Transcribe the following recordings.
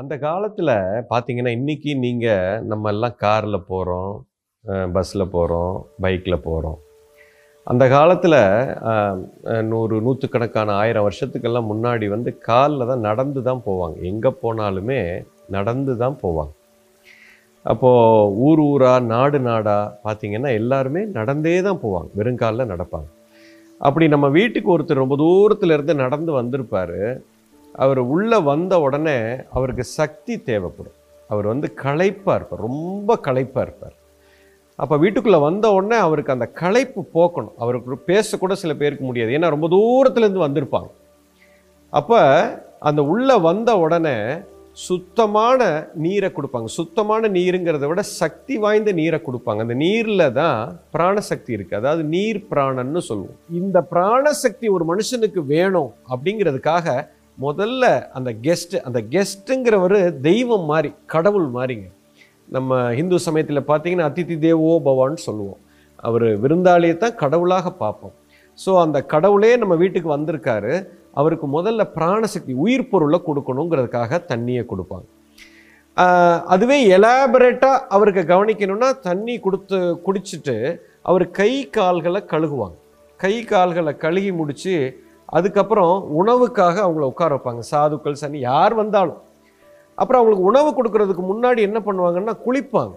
அந்த காலத்தில் பார்த்தீங்கன்னா இன்னைக்கு நீங்கள் நம்ம எல்லாம் காரில் போகிறோம் பஸ்ஸில் போகிறோம் பைக்கில் போகிறோம் அந்த காலத்தில் நூறு நூற்றுக்கணக்கான ஆயிரம் வருஷத்துக்கெல்லாம் முன்னாடி வந்து காலில் தான் நடந்து தான் போவாங்க. எங்கே போனாலுமே நடந்து தான் போவாங்க. அப்போது ஊர் ஊராக நாடு நாடாக பார்த்திங்கன்னா எல்லாருமே நடந்தே தான் போவாங்க. வெறுங்காலில் நடப்பாங்க. அப்படி நம்ம வீட்டுக்கு ஒருத்தர் ரொம்ப தூரத்துலேருந்து நடந்து வந்திருப்பார். அவர் உள்ளே வந்த உடனே அவருக்கு சக்தி தேவைப்படும். அவர் வந்து களைப்பாக இருப்பார் ரொம்ப களைப்பாக இருப்பார். அப்போ வீட்டுக்குள்ளே வந்த உடனே அவருக்கு அந்த களைப்பு போக்கணும். அவருக்கு பேசக்கூட சில பேருக்கு முடியாது. ஏன்னா ரொம்ப தூரத்துலேருந்து வந்திருப்பாங்க. அப்போ அந்த உள்ளே வந்த உடனே சுத்தமான நீரை கொடுப்பாங்க. சுத்தமான நீருங்கிறத விட சக்தி வாய்ந்த நீரை கொடுப்பாங்க. அந்த நீரில் தான் பிராணசக்தி இருக்குது அதாவது நீர் பிராணன்னு சொல்லுவோம். இந்த பிராணசக்தி ஒரு மனுஷனுக்கு வேணும் அப்படிங்கிறதுக்காக முதல்ல அந்த கெஸ்ட்டு அந்த கெஸ்ட்டுங்கிறவர் தெய்வம் மாதிரி கடவுள் மாதிரிங்க நம்ம ஹிந்து சமயத்தில் பார்த்தீங்கன்னா அதிதி தேவோ பவான்னு சொல்லுவோம். அவர் விருந்தாளியை தான் கடவுளாக பார்ப்போம். ஸோ அந்த கடவுளே நம்ம வீட்டுக்கு வந்திருக்காரு. அவருக்கு முதல்ல பிராணசக்தி உயிர் பொருளை கொடுக்கணுங்கிறதுக்காக தண்ணியை கொடுப்பாங்க. அதுவே எலாபரேட்டாக அவருக்கு கவனிக்கணும்னா தண்ணி கொடுத்து குடிச்சிட்டு அவர் கை கால்களை கழுகுவாங்க. கை கால்களை கழுகி முடித்து அதுக்கப்புறம் உணவுக்காக அவங்கள உட்கார வைப்பாங்க. சாதுக்கள் சனி யார் வந்தாலும். அப்புறம் அவங்களுக்கு உணவு கொடுக்கறதுக்கு முன்னாடி என்ன பண்ணுவாங்கன்னா குளிப்பாங்க.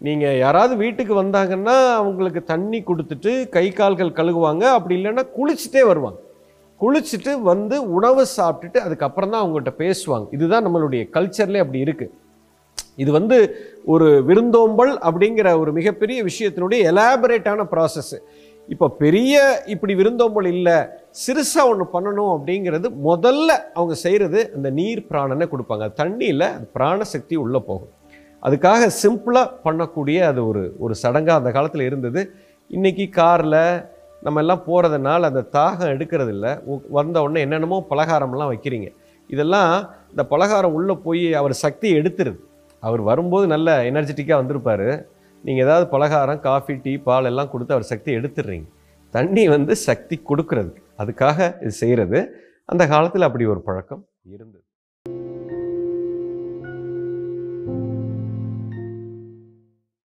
நீங்கள் யாராவது வீட்டுக்கு வந்தாங்கன்னா அவங்களுக்கு தண்ணி கொடுத்துட்டு கை கால்கள் கழுகுவாங்க. அப்படி இல்லைன்னா குளிச்சுட்டே வருவாங்க. குளிச்சுட்டு வந்து உணவு சாப்பிட்டுட்டு அதுக்கப்புறம் தான் அவங்கள்ட்ட பேசுவாங்க. இதுதான் நம்மளுடைய கல்ச்சர்லேயே அப்படி இருக்குது இது வந்து ஒரு விருந்தோம்பல் அப்படிங்கிற ஒரு மிகப்பெரிய விஷயத்தினுடைய எலாபரேட்டான ப்ராசஸ்ஸு இப்போ பெரிய இப்படி விருந்தோம்பல் இல்லை சிறுசாக ஒன்று பண்ணணும் அப்படிங்கிறது முதல்ல அவங்க செய்கிறது அந்த நீர் பிராணனை கொடுப்பாங்க. தண்ணியில் பிராண பிராணசக்தி உள்ளே போகும். அதுக்காக சிம்பிளாக பண்ணக்கூடிய அது ஒரு ஒரு சடங்காக அந்த காலத்தில் இருந்தது. இன்றைக்கி காரில் நம்ம எல்லாம் போகிறதுனால அந்த தாகம் எடுக்கிறது இல்லை. வந்த உடனே என்னென்னமோ பலகாரம்லாம் வைக்கிறீங்க. இதெல்லாம் இந்த பலகாரம் உள்ளே போய் அவர் சக்தியை எடுத்துருது. அவர் வரும்போது நல்ல எனர்ஜெட்டிக்காக வந்திருப்பார். நீங்கள் ஏதாவது பலகாரம் காஃபி டீ பால் எல்லாம் கொடுத்து அவர் சக்தி எடுத்துடுறீங்க. தண்ணி வந்து சக்தி கொடுக்கறதுக்கு. அதுக்காக இது செய்கிறது அந்த காலத்தில் அப்படி ஒரு பழக்கம் இருந்தது.